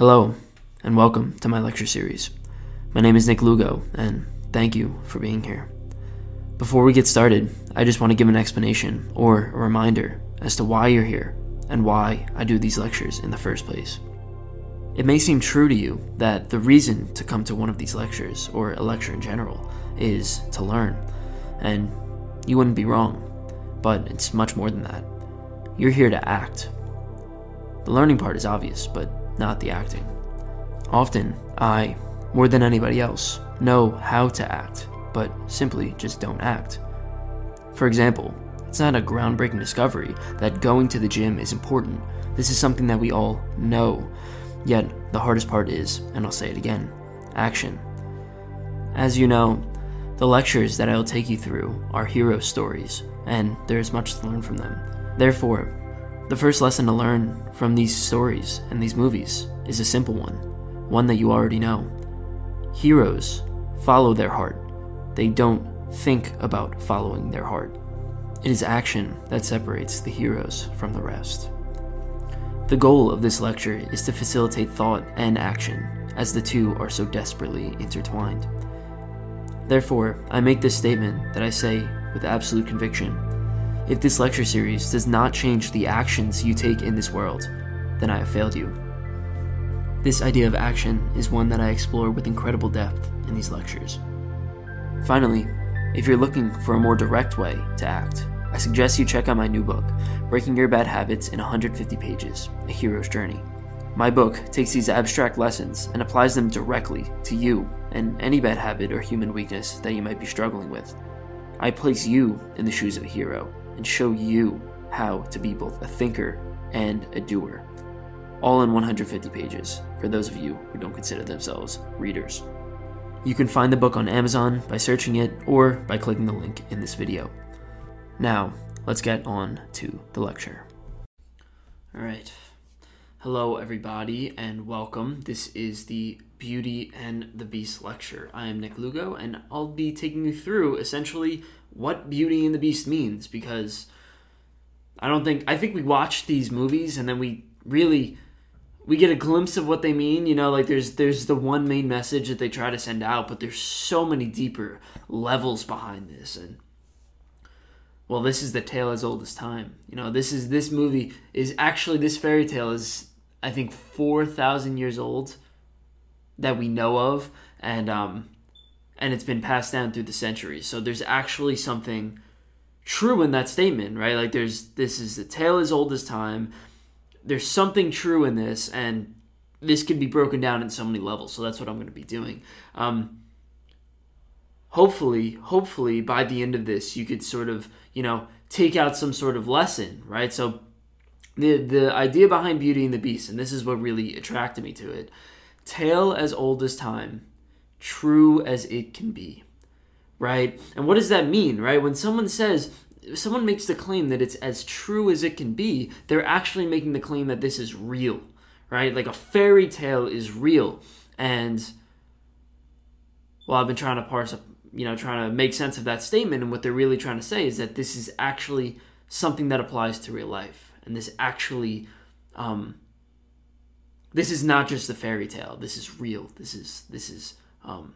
Hello, and welcome to my lecture series. My name is Nick Lugo, and thank you for being here. Before we get started, I just want to give an explanation or a reminder as to why you're here and why I do these lectures in the first place. It may seem true to you that the reason to come to one of these lectures, or a lecture in general, is to learn, and you wouldn't be wrong, but it's much more than that. You're here to act. The learning part is obvious, but not the acting. Often, I, more than anybody else, know how to act, but simply just don't act. For example, it's not a groundbreaking discovery that going to the gym is important. This is something that we all know. Yet, the hardest part is, and I'll say it again, action. As you know, the lectures that I'll take you through are hero stories, and there is much to learn from them. Therefore, the first lesson to learn from these stories and these movies is a simple one, one that you already know. Heroes follow their heart, they don't think about following their heart. It is action that separates the heroes from the rest. The goal of this lecture is to facilitate thought and action, as the two are so desperately intertwined. Therefore, I make this statement that I say with absolute conviction if this lecture series does not change the actions you take in this world, then I have failed you. This idea of action is one that I explore with incredible depth in these lectures. Finally, if you're looking for a more direct way to act, I suggest you check out my new book, Breaking Your Bad Habits in 150 Pages A Hero's Journey. My book takes these abstract lessons and applies them directly to you and any bad habit or human weakness that you might be struggling with. I place you in the shoes of a hero and show you how to be both a thinker and a doer. All in 150 pages for those of you who don't consider themselves readers. You can find the book on Amazon by searching it or by clicking the link in this video. Now, let's get on to the lecture. All right. Hello, everybody, and welcome. This is the Beauty and the Beast lecture. I am Nick Lugo, and I'll be taking you through essentially what Beauty and the Beast means because I don't think I think we watch these movies and then we really we get a glimpse of what they mean, you know, like there's there's the one main message that they try to send out, but there's so many deeper levels behind this and well, this is the tale as old as time. You know, this is this movie is actually this fairy tale is I think 4,000 years old that we know of and um and it's been passed down through the centuries. So there's actually something true in that statement, right? Like there's this is the tale as old as time. There's something true in this, and this can be broken down in so many levels. So that's what I'm going to be doing. Um, hopefully, hopefully by the end of this, you could sort of you know take out some sort of lesson, right? So the the idea behind Beauty and the Beast, and this is what really attracted me to it. Tale as old as time true as it can be, right? And what does that mean, right? When someone says, someone makes the claim that it's as true as it can be, they're actually making the claim that this is real, right? Like a fairy tale is real. And, well, I've been trying to parse up, you know, trying to make sense of that statement. And what they're really trying to say is that this is actually something that applies to real life. And this actually, um, this is not just a fairy tale. This is real. This is, this is, um,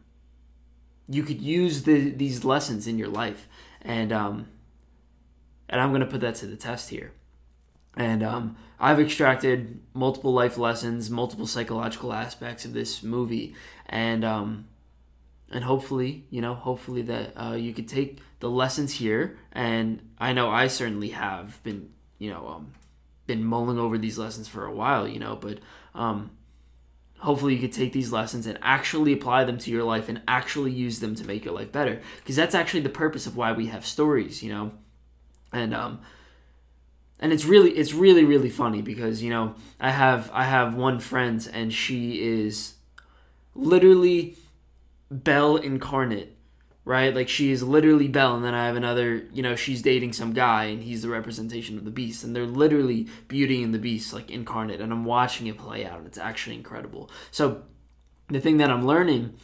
you could use the, these lessons in your life. And um, and i'm going to put that to the test here. And um, i've extracted multiple life lessons multiple psychological aspects of this movie. And um, and hopefully you know hopefully that uh, you could take the lessons here. And i know i certainly have been you know um, been mulling over these lessons for a while you know but um, hopefully you could take these lessons and actually apply them to your life and actually use them to make your life better. Because that's actually the purpose of why we have stories you know? And um and it's really it's really really funny because you know i have i have one friend and she is literally belle incarnate right? Like she is literally Belle, and then I have another, you know, she's dating some guy, and he's the representation of the Beast, and they're literally Beauty and the Beast, like incarnate, and I'm watching it play out, and it's actually incredible. So the thing that I'm learning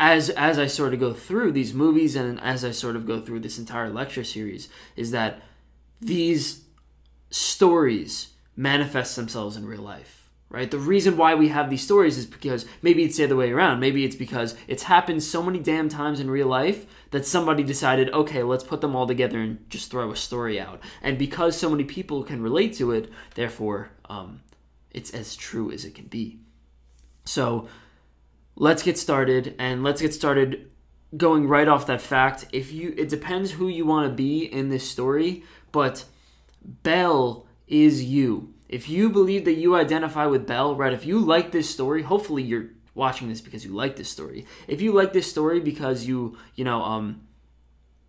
as as I sort of go through these movies, and as I sort of go through this entire lecture series, is that these stories manifest themselves in real life, right? The reason why we have these stories is because maybe it's the other way around. Maybe it's because it's happened so many damn times in real life that somebody decided, okay, let's put them all together and just throw a story out. And because so many people can relate to it, therefore, um, it's as true as it can be. So let's get started, and let's get started going right off that fact. If you, it depends who you want to be in this story, but Belle is you if you believe that you identify with Belle, right? If you like this story, hopefully you're watching this because you like this story. If you like this story because you, you know, um,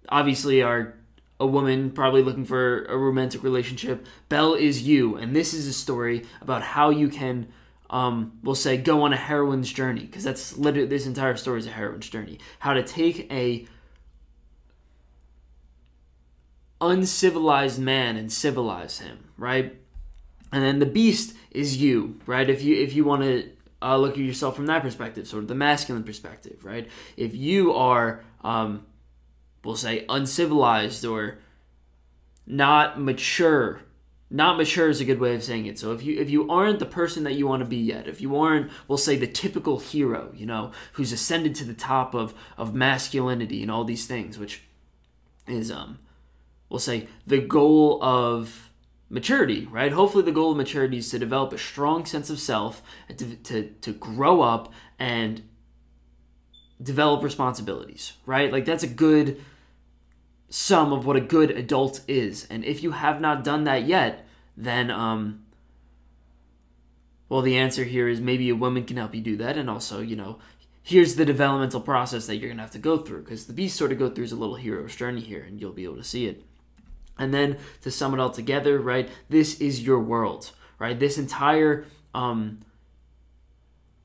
obviously are a woman probably looking for a romantic relationship, Belle is you, and this is a story about how you can, um, we'll say, go on a heroine's journey because that's literally this entire story is a heroine's journey. How to take a uncivilized man and civilize him, right? And then the beast is you, right? If you if you want to uh, look at yourself from that perspective, sort of the masculine perspective, right? If you are, um, we'll say, uncivilized or not mature, not mature is a good way of saying it. So if you if you aren't the person that you want to be yet, if you aren't, we'll say, the typical hero, you know, who's ascended to the top of of masculinity and all these things, which is um, we'll say, the goal of maturity, right? Hopefully, the goal of maturity is to develop a strong sense of self, to, to, to grow up and develop responsibilities, right? Like, that's a good sum of what a good adult is. And if you have not done that yet, then, um, well, the answer here is maybe a woman can help you do that. And also, you know, here's the developmental process that you're going to have to go through because the beast sort of go through is a little hero's journey here, and you'll be able to see it. And then to sum it all together, right? This is your world, right? This entire um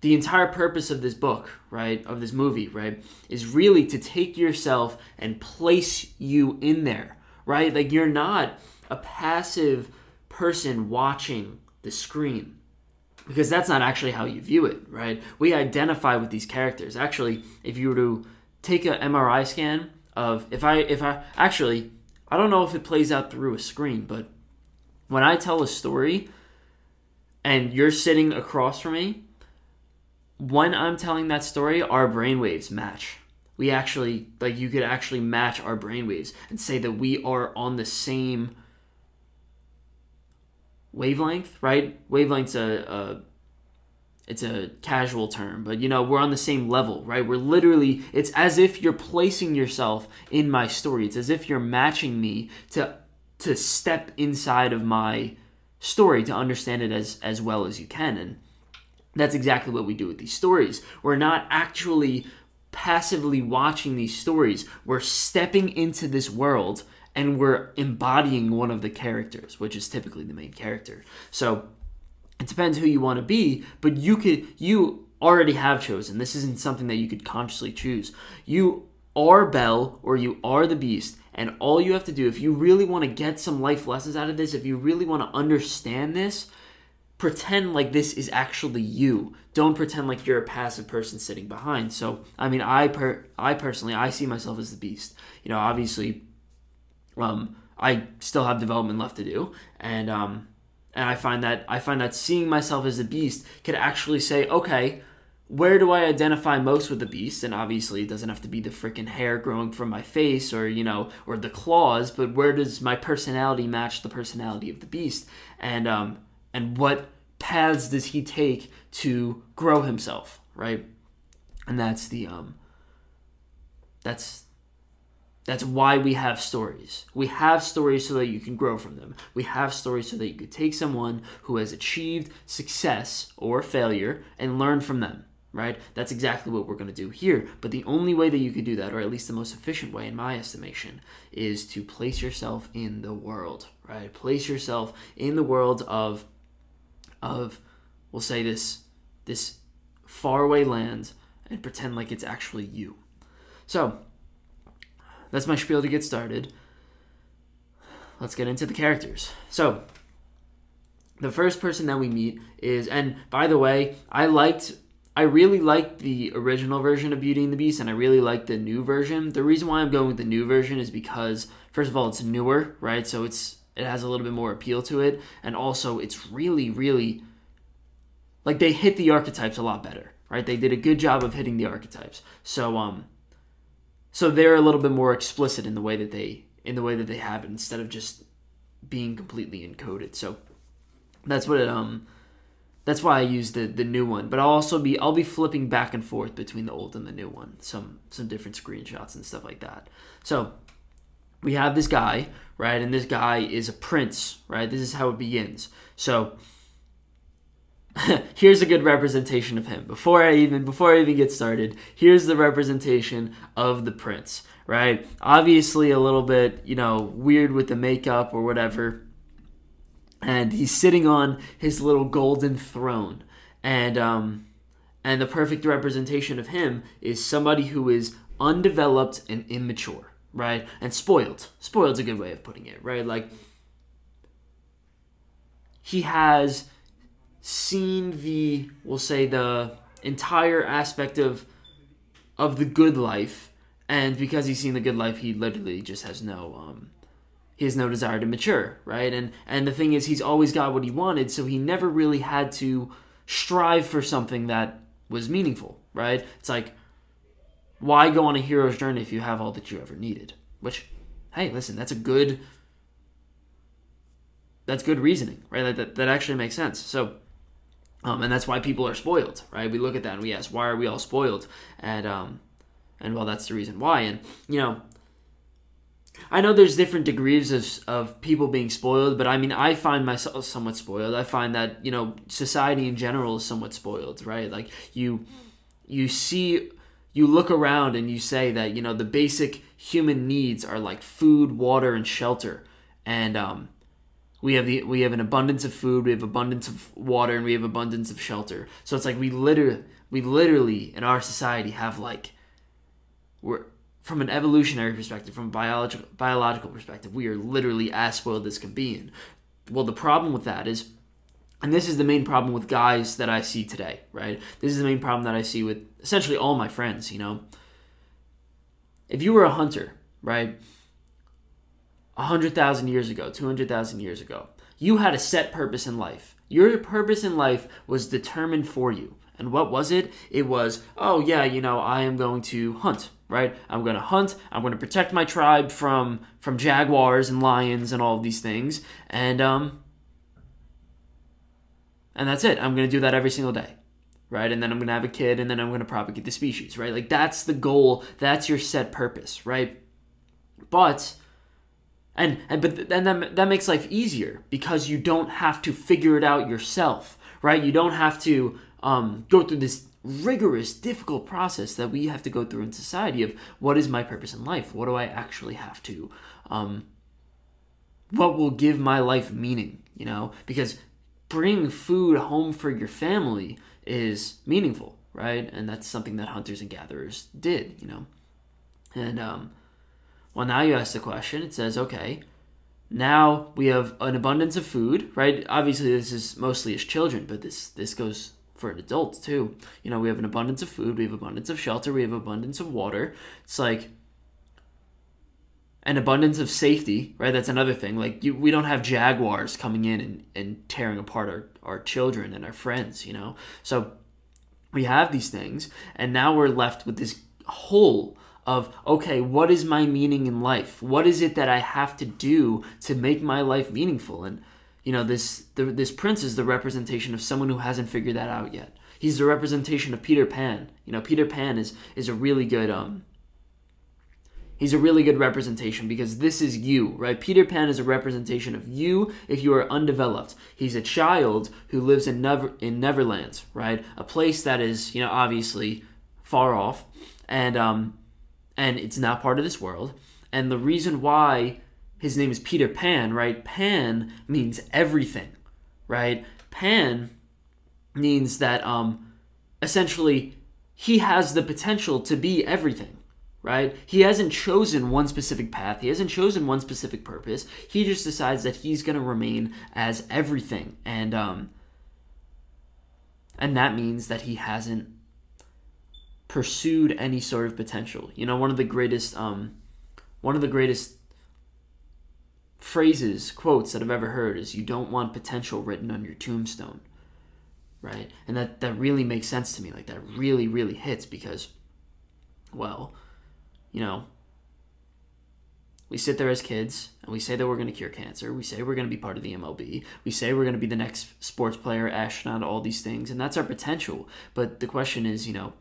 the entire purpose of this book, right, of this movie, right, is really to take yourself and place you in there, right? Like you're not a passive person watching the screen because that's not actually how you view it, right? We identify with these characters. Actually, if you were to take an MRI scan of if I if I actually I don't know if it plays out through a screen, but when I tell a story and you're sitting across from me, when I'm telling that story, our brainwaves match. We actually, like, you could actually match our brainwaves and say that we are on the same wavelength, right? Wavelength's a, a it's a casual term, but you know, we're on the same level, right? We're literally, it's as if you're placing yourself in my story. It's as if you're matching me to to step inside of my story to understand it as as well as you can. And that's exactly what we do with these stories. We're not actually passively watching these stories. We're stepping into this world and we're embodying one of the characters, which is typically the main character. So it depends who you want to be, but you could you already have chosen. This isn't something that you could consciously choose. You are Belle or you are the Beast, and all you have to do if you really want to get some life lessons out of this, if you really want to understand this, pretend like this is actually you. Don't pretend like you're a passive person sitting behind. So, I mean, I per I personally I see myself as the Beast. You know, obviously um I still have development left to do, and um and I find that I find that seeing myself as a beast could actually say, okay, where do I identify most with the beast? And obviously, it doesn't have to be the freaking hair growing from my face or you know or the claws, but where does my personality match the personality of the beast? And um and what paths does he take to grow himself, right? And that's the um that's that's why we have stories. We have stories so that you can grow from them. We have stories so that you could take someone who has achieved success or failure and learn from them, right? That's exactly what we're going to do here. But the only way that you could do that, or at least the most efficient way in my estimation, is to place yourself in the world, right? Place yourself in the world of of we'll say this this faraway land and pretend like it's actually you. So, that's my spiel to get started. Let's get into the characters. So, the first person that we meet is, and by the way, I liked, I really liked the original version of Beauty and the Beast, and I really liked the new version. The reason why I'm going with the new version is because, first of all, it's newer, right? So it's it has a little bit more appeal to it, and also it's really, really like they hit the archetypes a lot better, right? They did a good job of hitting the archetypes. So um so they're a little bit more explicit in the way that they in the way that they have it instead of just being completely encoded. So that's what it, um that's why I use the the new one. But I'll also be I'll be flipping back and forth between the old and the new one. Some some different screenshots and stuff like that. So we have this guy, right? And this guy is a prince, right? This is how it begins. So here's a good representation of him. Before I even before I even get started, here's the representation of the prince, right? Obviously a little bit, you know, weird with the makeup or whatever. And he's sitting on his little golden throne. And um and the perfect representation of him is somebody who is undeveloped and immature, right? And spoiled. Spoiled's a good way of putting it, right? Like he has seen the we'll say the entire aspect of of the good life and because he's seen the good life he literally just has no um he has no desire to mature right? And and the thing is he's always got what he wanted so he never really had to strive for something that was meaningful right? It's like why go on a hero's journey if you have all that you ever needed? Which hey listen that's a good that's good reasoning right? That, that actually makes sense. So um, and that's why people are spoiled, right? We look at that and we ask, why are we all spoiled? And um, and well, that's the reason why. And you know, I know there's different degrees of of people being spoiled, but I mean, I find myself somewhat spoiled. I find that you know, society in general is somewhat spoiled, right? Like you, you see, you look around and you say that you know the basic human needs are like food, water, and shelter, and um, we have the we have an abundance of food, we have abundance of water, and we have abundance of shelter. So it's like we literally we literally in our society have like we're from an evolutionary perspective, from a biological biological perspective, we are literally as spoiled as can be. And well, the problem with that is, and this is the main problem with guys that I see today, right? This is the main problem that I see with essentially all my friends. You know, if you were a hunter, right? 100,000 years ago, 200,000 years ago. You had a set purpose in life. Your purpose in life was determined for you. And what was it? It was, oh yeah, you know, I am going to hunt, right? I'm going to hunt. I'm going to protect my tribe from from jaguars and lions and all of these things. And um and that's it. I'm going to do that every single day. Right? And then I'm going to have a kid and then I'm going to propagate the species, right? Like that's the goal. That's your set purpose, right? But and, and but then that, that makes life easier because you don't have to figure it out yourself, right? You don't have to um, go through this rigorous, difficult process that we have to go through in society of what is my purpose in life? What do I actually have to, um, what will give my life meaning, you know? Because bringing food home for your family is meaningful, right? And that's something that hunters and gatherers did, you know? And, um, well, now you ask the question. It says, okay, now we have an abundance of food, right? Obviously, this is mostly as children, but this this goes for an adult too. You know, we have an abundance of food, we have abundance of shelter, we have abundance of water. It's like an abundance of safety, right? That's another thing. Like you, we don't have jaguars coming in and, and tearing apart our, our children and our friends, you know? So we have these things, and now we're left with this whole of okay what is my meaning in life? What is it that i have to do to make my life meaningful? And you know this the, this prince is the representation of someone who hasn't figured that out yet. He's the representation of peter pan. You know peter pan is is a really good um he's a really good representation because this is you right? Peter pan is a representation of you if you are undeveloped. He's a child who lives in never in neverland right? A place that is you know obviously far off. And um and it's not part of this world. And the reason why his name is Peter Pan, right? Pan means everything, right? Pan means that um, essentially he has the potential to be everything, right? He hasn't chosen one specific path, he hasn't chosen one specific purpose. He just decides that he's going to remain as everything. And um, and that means that he hasn't pursued any sort of potential. You know, one of the greatest um, one of the greatest phrases, quotes that I've ever heard is you don't want potential written on your tombstone. right? And that that really makes sense to me. Like that really really hits because well, you know, we sit there as kids and we say that we're going to cure cancer. We say we're going to be part of the MLB. We say we're going to be the next sports player, astronaut, all these things, and that's our potential. But the question is, you know,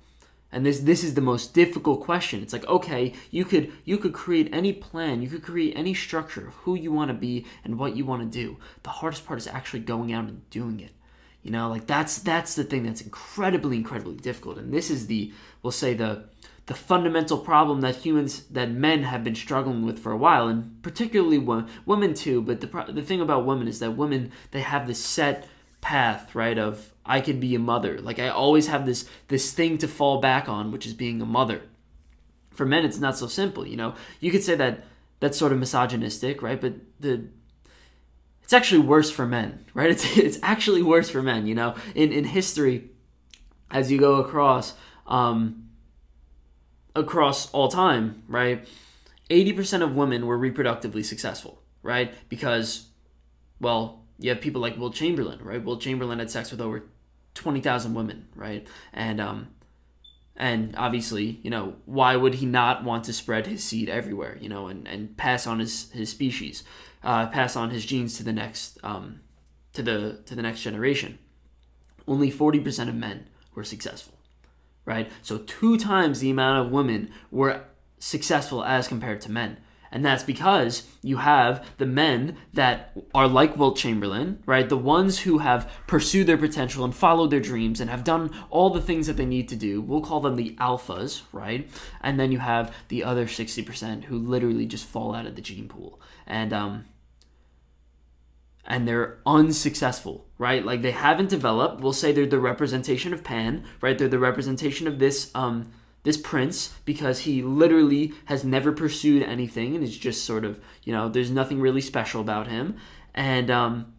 and this this is the most difficult question. It's like, okay, you could you could create any plan, you could create any structure of who you want to be and what you want to do. The hardest part is actually going out and doing it. You know, like that's that's the thing that's incredibly incredibly difficult. And this is the we'll say the the fundamental problem that humans that men have been struggling with for a while and particularly women too but the the thing about women is that women they have this set path right of I could be a mother like I always have this this thing to fall back on which is being a mother for men it's not so simple you know you could say that that's sort of misogynistic right but the it's actually worse for men right it's it's actually worse for men you know in in history as you go across um across all time, right? 80% of women were reproductively successful, right? Because, well, you have people like Wilt Chamberlain, right? Wilt Chamberlain had sex with over 20,000 women, right? And, um, and obviously, you know, why would he not want to spread his seed everywhere, you know, and, and pass on his, his species, uh, pass on his genes to the next, um, to the, to the next generation? Only 40% of men were successful right? So two times the amount of women were successful as compared to men. And that's because you have the men that are like Wilt Chamberlain, right? The ones who have pursued their potential and followed their dreams and have done all the things that they need to do. We'll call them the alphas, right? And then you have the other 60% who literally just fall out of the gene pool. And um, and they're unsuccessful, right? Like they haven't developed. We'll say they're the representation of Pan, right? They're the representation of this um this prince because he literally has never pursued anything and is just sort of, you know, there's nothing really special about him. And um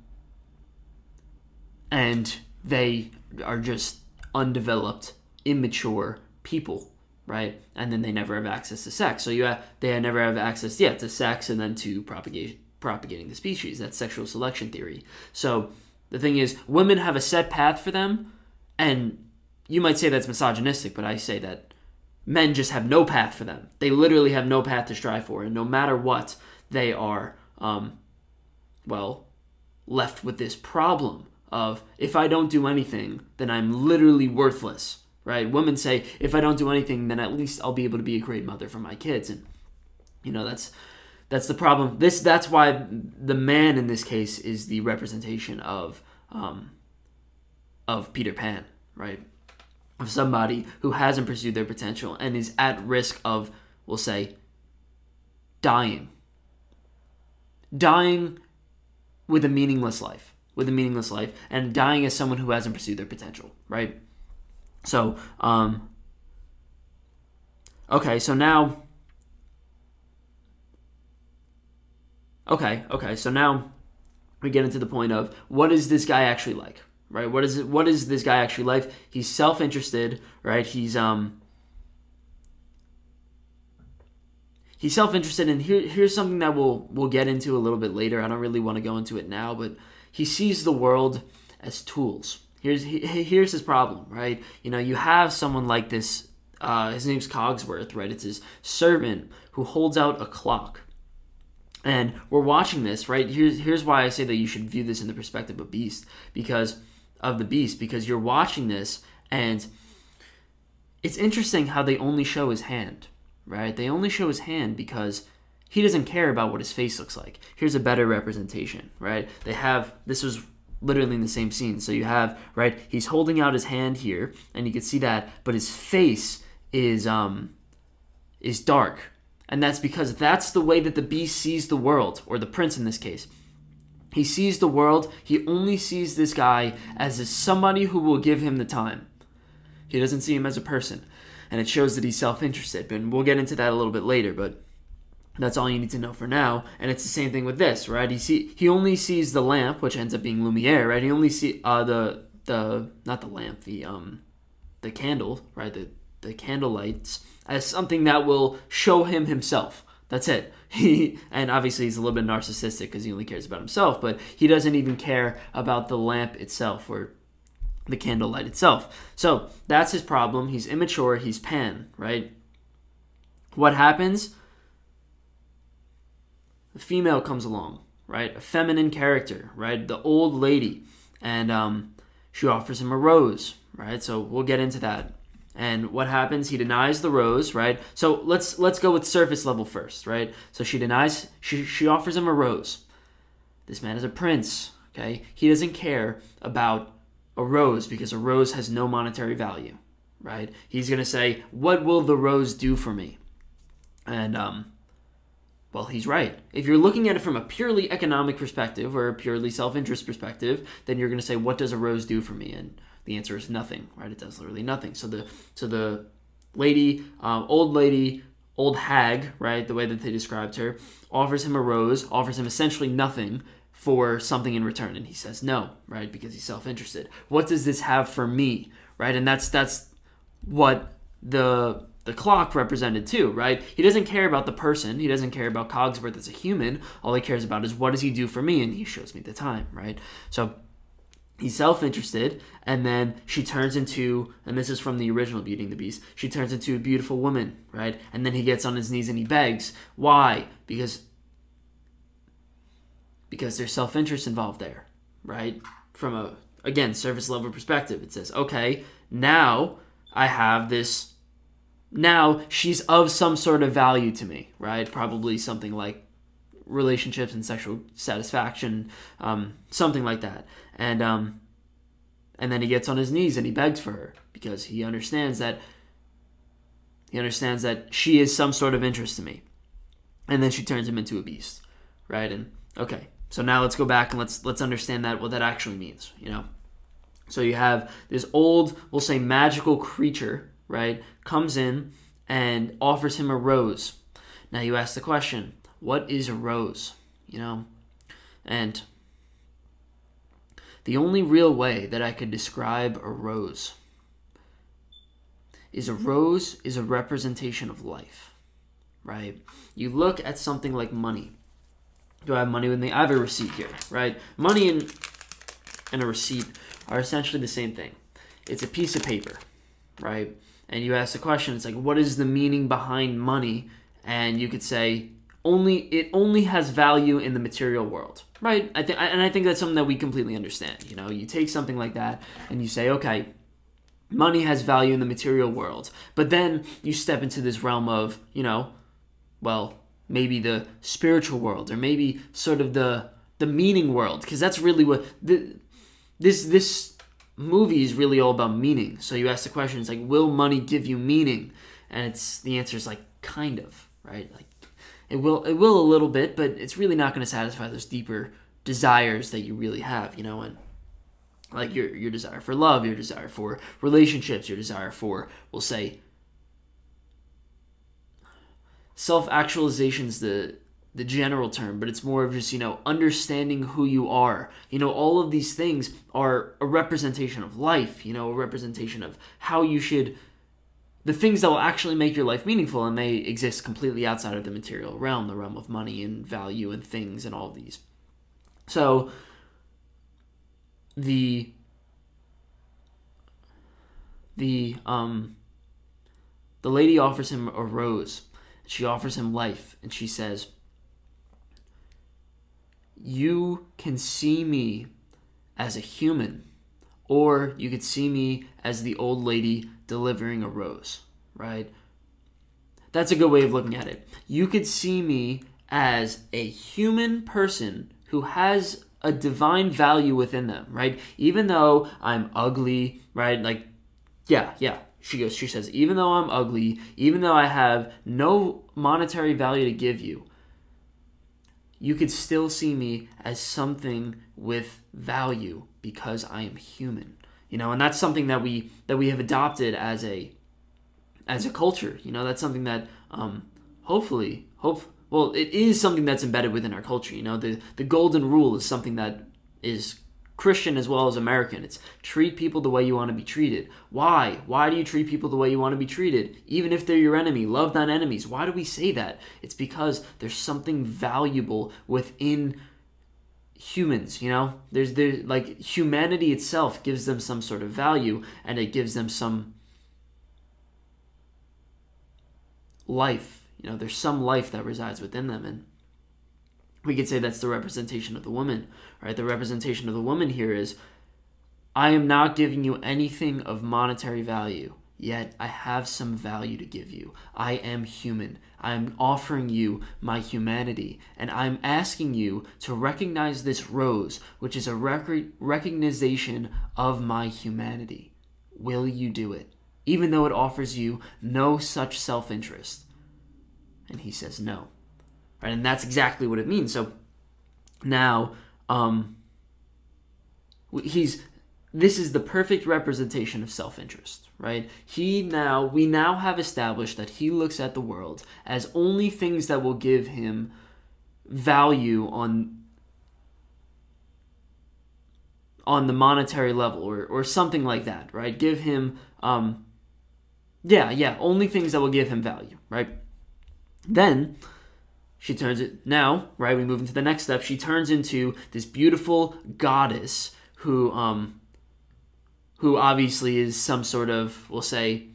and they are just undeveloped, immature people, right? And then they never have access to sex. So you have, they never have access, yeah, to sex and then to propagating the species. That's sexual selection theory. So the thing is, women have a set path for them, and you might say that's misogynistic, but I say that men just have no path for them. They literally have no path to strive for, and no matter what, they are, um, well, left with this problem of if I don't do anything, then I'm literally worthless. Right? Women say, if I don't do anything, then at least I'll be able to be a great mother for my kids. And, you know, that's that's the problem. This that's why the man in this case is the representation of um, of Peter Pan, right? Of somebody who hasn't pursued their potential and is at risk of, we'll say, dying. Dying with a meaningless life, with a meaningless life, and dying as someone who hasn't pursued their potential, right? So, um, okay, so now Okay, okay. So now we get into the point of what is this guy actually like, right? What is it? What is this guy actually like? He's self-interested, right? He's um. He's self-interested, and here, here's something that we'll we'll get into a little bit later. I don't really want to go into it now, but he sees the world as tools. Here's he, here's his problem, right? You know, you have someone like this. Uh, his name's Cogsworth, right? It's his servant who holds out a clock and we're watching this, right? Here's here's why I say that you should view this in the perspective of Beast because of the Beast because you're watching this and it's interesting how they only show his hand, right? They only show his hand because he doesn't care about what his face looks like. Here's a better representation, right? They have this was literally in the same scene. So you have, right, he's holding out his hand here and you can see that, but his face is um is dark, and that's because that's the way that the beast sees the world, or the prince in this case. He sees the world, he only sees this guy as somebody who will give him the time. He doesn't see him as a person. And it shows that he's self interested. And we'll get into that a little bit later, but that's all you need to know for now. And it's the same thing with this, right? He see he only sees the lamp, which ends up being Lumiere, right? He only see uh the the not the lamp, the um the candle, right? The the candle lights as something that will show him himself. That's it. He and obviously he's a little bit narcissistic because he only cares about himself, but he doesn't even care about the lamp itself or the candlelight itself. So that's his problem. He's immature. He's Pan, right? What happens? The female comes along, right? A feminine character, right? The old lady, and um, she offers him a rose, right? So we'll get into that. And what happens? He denies the rose, right? So let's let's go with surface level first, right? So she denies. She she offers him a rose. This man is a prince, okay? He doesn't care about a rose because a rose has no monetary value, right? He's going to say, What will the rose do for me? And, um, well, he's right. If you're looking at it from a purely economic perspective or a purely self interest perspective, then you're going to say, What does a rose do for me? And the answer is nothing, right? It does literally nothing. So the, so the lady, um, old lady, old hag, right, the way that they described her, offers him a rose, offers him essentially nothing, for something in return. And he says no right? Because he's self-interested. What does this have for me right? And that's that's what the the clock represented too right? He doesn't care about the person. He doesn't care about cogsworth as a human. All he cares about is what does he do for me? And he shows me the time right? So he's self-interested and then she turns into and this is from the original beauty and the beast she turns into a beautiful woman right and then he gets on his knees and he begs why because because there's self interest involved there, right? From a, again, service level perspective, it says, okay, now I have this, now she's of some sort of value to me, right? Probably something like relationships and sexual satisfaction, um, something like that. And, um, and then he gets on his knees and he begs for her because he understands that he understands that she is some sort of interest to me. And then she turns him into a beast, right? And okay, so now let's go back and let's let's understand that what that actually means, you know. So you have this old, we'll say magical creature, right? Comes in and offers him a rose. Now you ask the question, what is a rose? You know? And the only real way that I could describe a rose is a rose is a representation of life, right? You look at something like money do I have money with me? I have a receipt here, right? Money and, and a receipt are essentially the same thing. It's a piece of paper, right? And you ask the question, it's like, what is the meaning behind money? And you could say, only it only has value in the material world, right? I think, and I think that's something that we completely understand. You know, you take something like that and you say, okay, money has value in the material world, but then you step into this realm of, you know, well, maybe the spiritual world or maybe sort of the the meaning world because that's really what the, this this movie is really all about meaning so you ask the question it's like will money give you meaning and it's the answer is like kind of right like it will it will a little bit but it's really not going to satisfy those deeper desires that you really have you know and like your your desire for love your desire for relationships your desire for we'll say self actualization is the the general term, but it's more of just, you know, understanding who you are. You know, all of these things are a representation of life, you know, a representation of how you should the things that will actually make your life meaningful and they exist completely outside of the material realm, the realm of money and value and things and all these. So the the um the lady offers him a rose she offers him life and she says, You can see me as a human, or you could see me as the old lady delivering a rose, right? That's a good way of looking at it. You could see me as a human person who has a divine value within them, right? Even though I'm ugly, right? Like, yeah, yeah, she goes, she says, even though I'm ugly, even though I have no monetary value to give you, you could still see me as something with value because I am human. You know, and that's something that we that we have adopted as a as a culture. You know, that's something that um, hopefully, hope well, it is something that's embedded within our culture. You know, the the golden rule is something that is Christian as well as American. It's treat people the way you want to be treated. Why? Why do you treat people the way you want to be treated? Even if they're your enemy, love thine enemies. Why do we say that? It's because there's something valuable within humans you know there's there like humanity itself gives them some sort of value and it gives them some life you know there's some life that resides within them and we could say that's the representation of the woman right the representation of the woman here is i am not giving you anything of monetary value yet I have some value to give you. I am human. I'm offering you my humanity, and I'm asking you to recognize this rose, which is a rec- recognition of my humanity. Will you do it? Even though it offers you no such self interest. And he says no. Right? And that's exactly what it means. So now, um, he's this is the perfect representation of self-interest right he now we now have established that he looks at the world as only things that will give him value on on the monetary level or, or something like that right give him um yeah yeah only things that will give him value right then she turns it now right we move into the next step she turns into this beautiful goddess who um who obviously is some sort of, we'll say,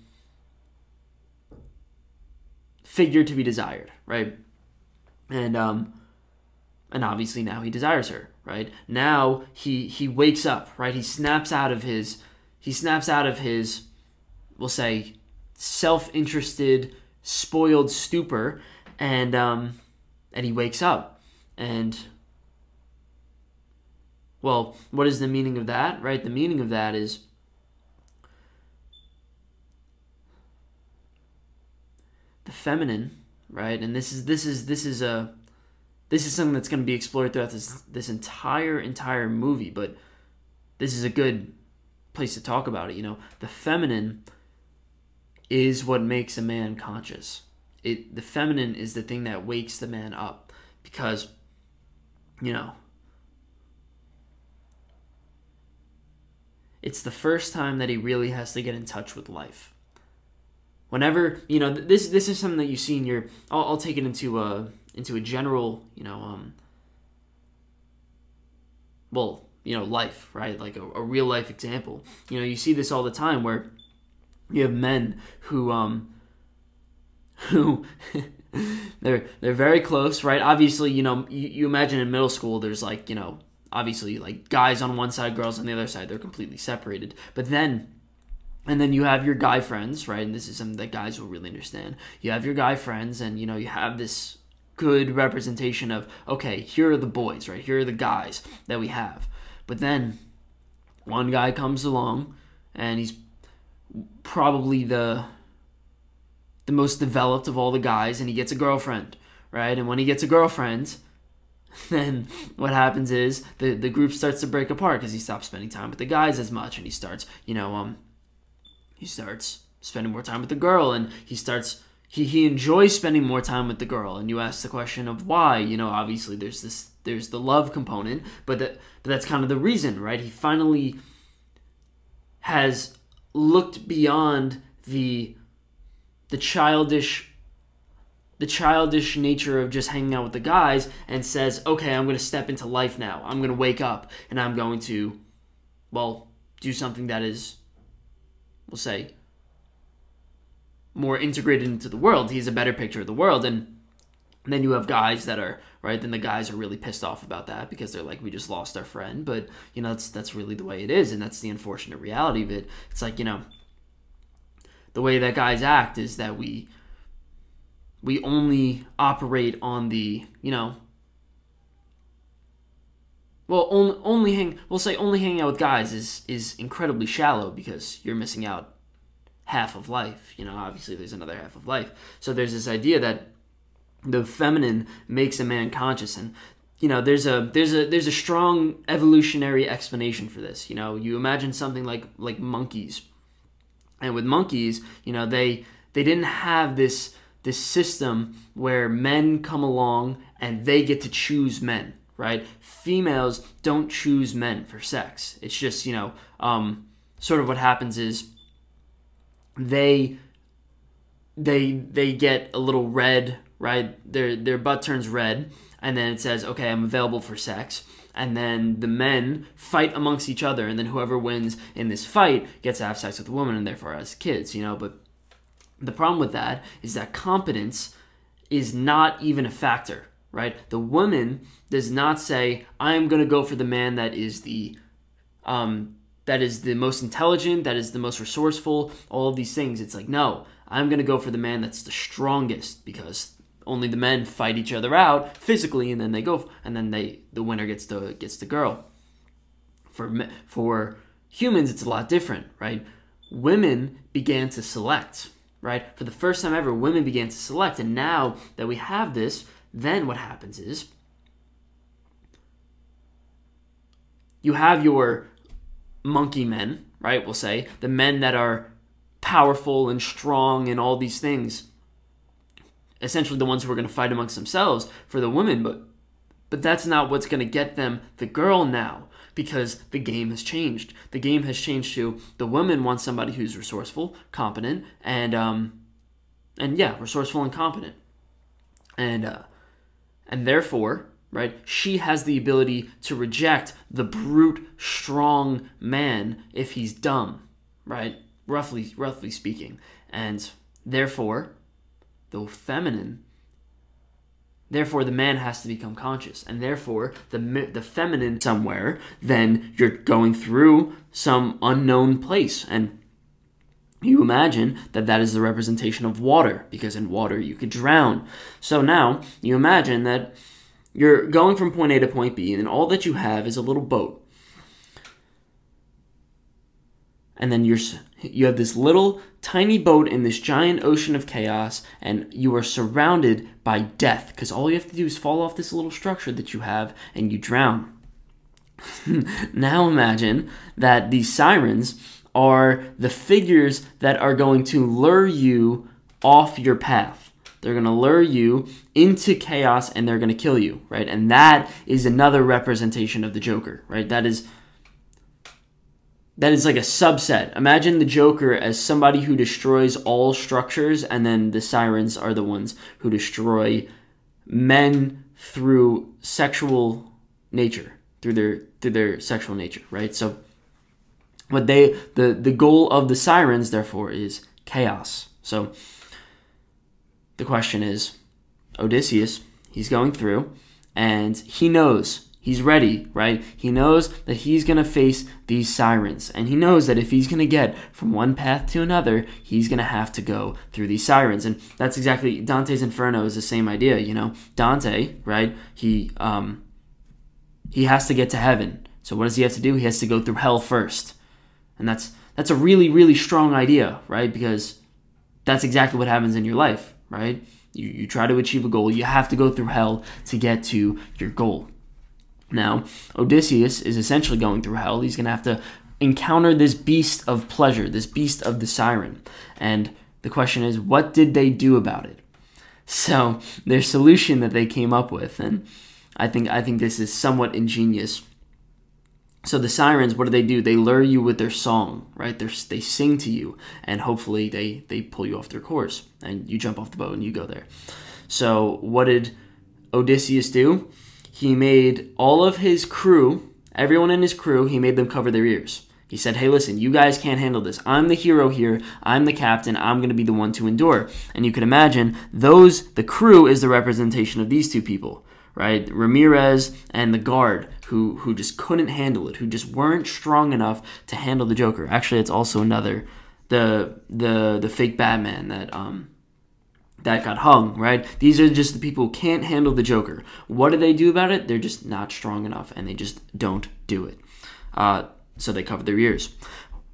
figure to be desired, right? And um, and obviously now he desires her, right? Now he he wakes up, right? He snaps out of his he snaps out of his, we'll say, self-interested, spoiled stupor, and um, and he wakes up, and well, what is the meaning of that, right? The meaning of that is the feminine, right? And this is this is this is a this is something that's going to be explored throughout this this entire entire movie, but this is a good place to talk about it, you know. The feminine is what makes a man conscious. It the feminine is the thing that wakes the man up because you know, it's the first time that he really has to get in touch with life. Whenever you know this this is something that you see in your I'll, I'll take it into a into a general you know um well you know life right? Like a, a real life example. You know you see this all the time where you have men who um who they're they're very close right obviously you know you, you imagine in middle school there's like you know obviously like guys on one side girls on the other side they're completely separated but then and then you have your guy friends, right? And this is something that guys will really understand. You have your guy friends, and you know you have this good representation of okay, here are the boys, right? Here are the guys that we have. But then one guy comes along, and he's probably the the most developed of all the guys, and he gets a girlfriend, right? And when he gets a girlfriend, then what happens is the the group starts to break apart because he stops spending time with the guys as much, and he starts, you know, um, he starts spending more time with the girl and he starts he, he enjoys spending more time with the girl and you ask the question of why you know obviously there's this there's the love component but that but that's kind of the reason right he finally has looked beyond the the childish the childish nature of just hanging out with the guys and says okay i'm going to step into life now i'm going to wake up and i'm going to well do something that is we'll say, more integrated into the world. He's a better picture of the world. And then you have guys that are right. Then the guys are really pissed off about that because they're like, we just lost our friend. But you know, that's that's really the way it is, and that's the unfortunate reality of it. It's like you know, the way that guys act is that we we only operate on the you know well, only, only hang. We'll say only hanging out with guys is is incredibly shallow because you're missing out half of life. You know, obviously there's another half of life. So there's this idea that the feminine makes a man conscious, and you know, there's a there's a there's a strong evolutionary explanation for this. You know, you imagine something like like monkeys, and with monkeys, you know, they they didn't have this this system where men come along and they get to choose men right? Females don't choose men for sex. It's just, you know, um, sort of what happens is they they they get a little red, right? Their their butt turns red, and then it says, "Okay, I'm available for sex." And then the men fight amongst each other, and then whoever wins in this fight gets to have sex with the woman and therefore has kids, you know. But the problem with that is that competence is not even a factor, right? The woman does not say, I'm going to go for the man that is the. Um, that is the most intelligent, that is the most resourceful, all of these things. It's like, no, I'm going to go for the man that's the strongest because only the men fight each other out physically and then they go and then they the winner gets the gets the girl. For for humans it's a lot different, right? Women began to select, right? For the first time ever women began to select and now that we have this, then what happens is you have your monkey men, right? We'll say the men that are powerful and strong and all these things. Essentially, the ones who are going to fight amongst themselves for the women, but but that's not what's going to get them the girl now because the game has changed. The game has changed to the woman wants somebody who's resourceful, competent, and um, and yeah, resourceful and competent, and uh, and therefore right? She has the ability to reject the brute, strong man if he's dumb, right? Roughly, roughly speaking, and therefore, the feminine. Therefore, the man has to become conscious, and therefore, the the feminine somewhere. Then you're going through some unknown place, and you imagine that that is the representation of water, because in water you could drown. So now you imagine that you're going from point A to point B, and all that you have is a little boat. And then you're you have this little tiny boat in this giant ocean of chaos, and you are surrounded by death because all you have to do is fall off this little structure that you have, and you drown. now imagine that these sirens are the figures that are going to lure you off your path. They're going to lure you into chaos and they're going to kill you, right? And that is another representation of the Joker, right? That is that is like a subset. Imagine the Joker as somebody who destroys all structures and then the sirens are the ones who destroy men through sexual nature, through their through their sexual nature, right? So what they the the goal of the sirens therefore is chaos. So the question is Odysseus, he's going through and he knows he's ready, right? He knows that he's going to face these sirens. And he knows that if he's going to get from one path to another, he's going to have to go through these sirens. And that's exactly Dante's Inferno is the same idea, you know. Dante, right? He um he has to get to heaven. So what does he have to do? He has to go through hell first. And that's that's a really really strong idea, right? Because that's exactly what happens in your life right? You, you try to achieve a goal, you have to go through hell to get to your goal. Now, Odysseus is essentially going through hell. He's going to have to encounter this beast of pleasure, this beast of the siren. And the question is, what did they do about it? So, their solution that they came up with, and I think I think this is somewhat ingenious, so the sirens, what do they do? They lure you with their song, right? They're, they sing to you, and hopefully they they pull you off their course, and you jump off the boat and you go there. So what did Odysseus do? He made all of his crew, everyone in his crew, he made them cover their ears. He said, Hey, listen, you guys can't handle this. I'm the hero here. I'm the captain. I'm going to be the one to endure. And you can imagine those, the crew is the representation of these two people right? Ramirez and the guard who who just couldn't handle it, who just weren't strong enough to handle the Joker. Actually, it's also another the the the fake Batman that um that got hung, right? These are just the people who can't handle the Joker. What do they do about it? They're just not strong enough, and they just don't do it. Uh, so they cover their ears.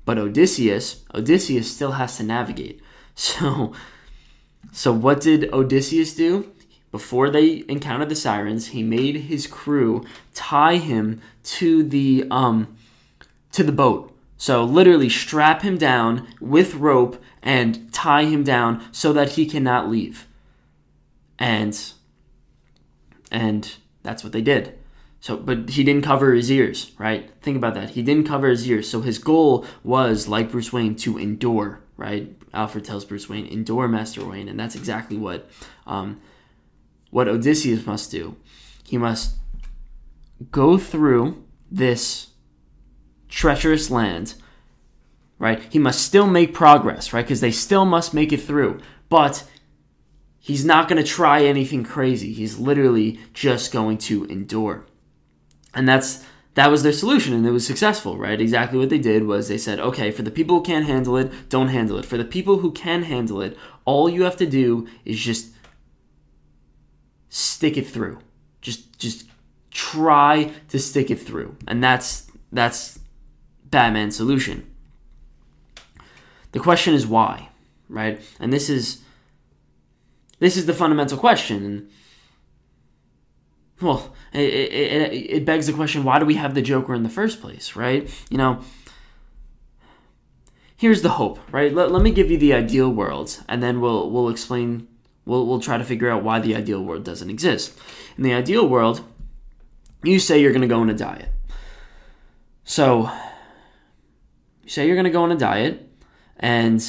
But Odysseus, Odysseus still has to navigate. So, so what did Odysseus do? before they encountered the sirens, he made his crew tie him to the um to the boat. So literally strap him down with rope and tie him down so that he cannot leave. And and that's what they did. So but he didn't cover his ears, right? Think about that. He didn't cover his ears. So his goal was like Bruce Wayne to endure, right? Alfred tells Bruce Wayne, endure Master Wayne, and that's exactly what um, what Odysseus must do. He must go through this treacherous land, right? He must still make progress, right? Because they still must make it through. But he's not going to try anything crazy. He's literally just going to endure. And that's that was their solution and it was successful, right? Exactly what they did was they said, "Okay, for the people who can't handle it, don't handle it. For the people who can handle it, all you have to do is just stick it through. Just just try to stick it through." And that's that's Batman's solution. The question is why, right? And this is this is the fundamental question. And well, it, it, it, begs the question why do we have the Joker in the first place, right? You know, here's the hope, right? Let, let me give you the ideal world, and then we'll, we'll explain, we'll, we'll try to figure out why the ideal world doesn't exist. In the ideal world, you say you're going to go on a diet. So, you say you're going to go on a diet, and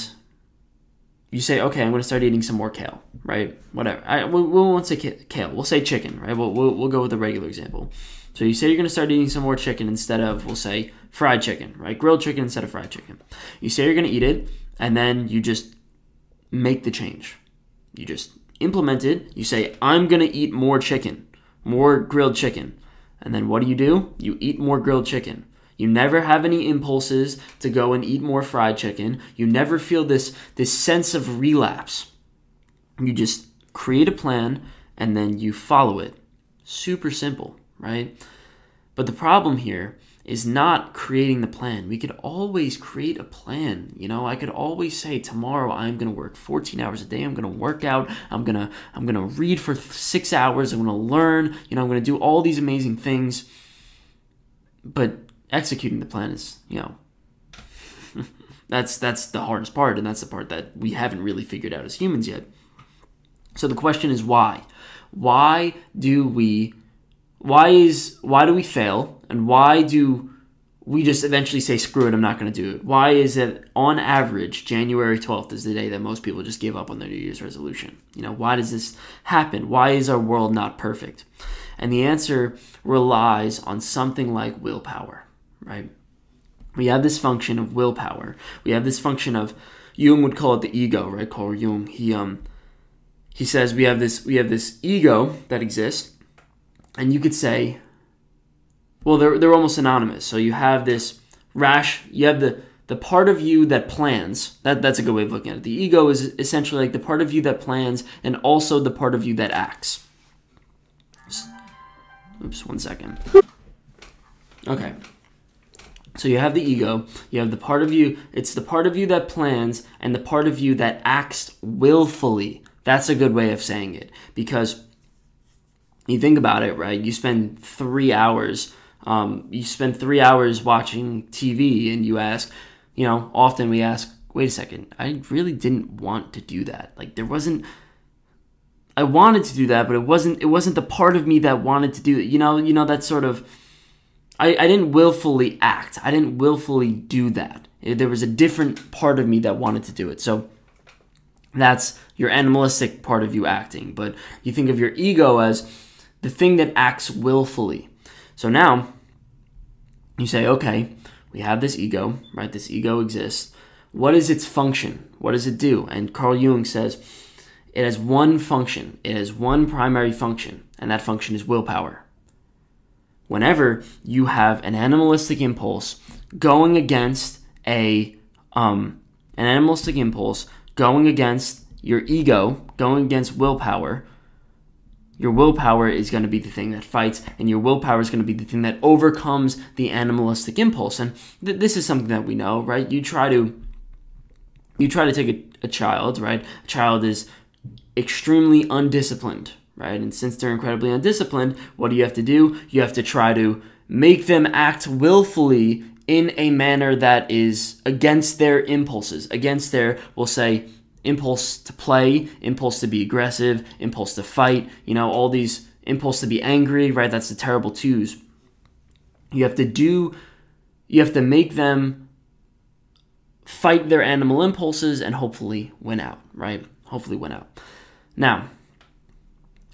you say, okay, I'm going to start eating some more kale, right? Whatever. I, we, we won't say kale. We'll say chicken, right? We'll, we'll, we'll go with the regular example. So you say you're going to start eating some more chicken instead of, we'll say, fried chicken, right? Grilled chicken instead of fried chicken. You say you're going to eat it, and then you just make the change. You just implement it. You say, I'm going to eat more chicken, more grilled chicken. And then what do you do? You eat more grilled chicken. You never have any impulses to go and eat more fried chicken. You never feel this, this sense of relapse. You just create a plan and then you follow it. Super simple, right? But the problem here is not creating the plan. We could always create a plan. You know, I could always say tomorrow I'm going to work 14 hours a day. I'm going to work out. I'm going to I'm going to read for 6 hours. I'm going to learn. You know, I'm going to do all these amazing things. But executing the plan is, you know, that's that's the hardest part, and that's the part that we haven't really figured out as humans yet. So the question is why? Why do we? Why is why do we fail, and why do we just eventually say screw it i'm not going to do it why is it on average january 12th is the day that most people just give up on their new year's resolution you know why does this happen why is our world not perfect and the answer relies on something like willpower right? We have this function of willpower. We have this function of Jung would call it the ego, right? Carl Jung. He um he says we have this we have this ego that exists, and you could say, well, they're they're almost synonymous. So you have this rash, you have the the part of you that plans. That that's a good way of looking at it. The ego is essentially like the part of you that plans, and also the part of you that acts. Oops, one second. Okay. So you have the ego, you have the part of you, it's the part of you that plans and the part of you that acts willfully. That's a good way of saying it because you think about it, right? You spend three hours, um, you spend three hours watching TV and you ask, you know, often we ask, wait a second, I really didn't want to do that. Like there wasn't, I wanted to do that, but it wasn't, it wasn't the part of me that wanted to do it. You know, you know, that sort of, I, I didn't willfully act. I didn't willfully do that. There was a different part of me that wanted to do it. So that's your animalistic part of you acting. But you think of your ego as the thing that acts willfully. So now you say, okay, we have this ego, right? This ego exists. What is its function? What does it do? And Carl Jung says it has one function, it has one primary function, and that function is willpower whenever you have an animalistic impulse going against a um, an animalistic impulse going against your ego, going against willpower, your willpower is going to be the thing that fights, and your willpower is going to be the thing that overcomes the animalistic impulse. And th- this is something that we know, right? You try to you try to take a, a child, right? A child is extremely undisciplined, right? And since they're incredibly undisciplined, what do you have to do? You have to try to make them act willfully in a manner that is against their impulses, against their, we'll say, impulse to play, impulse to be aggressive, impulse to fight, you know, all these impulse to be angry, right? That's the terrible twos. You have to do, you have to make them fight their animal impulses and hopefully win out, right? Hopefully win out. Now,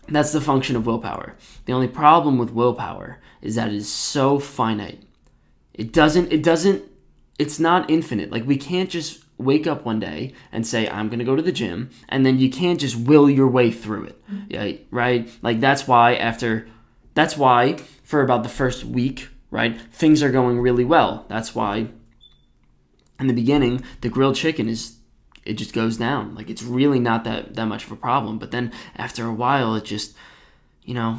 That's the function of willpower. The only problem with willpower is that it is so finite. It doesn't it doesn't it's not infinite. Like we can't just wake up one day and say I'm going to go to the gym and then you can't just will your way through it. Mm-hmm. Yeah, right? Like that's why after that's why for about the first week, right? Things are going really well. That's why in the beginning the grilled chicken is it just goes down. Like it's really not that that much of a problem. But then after a while, it just, you know,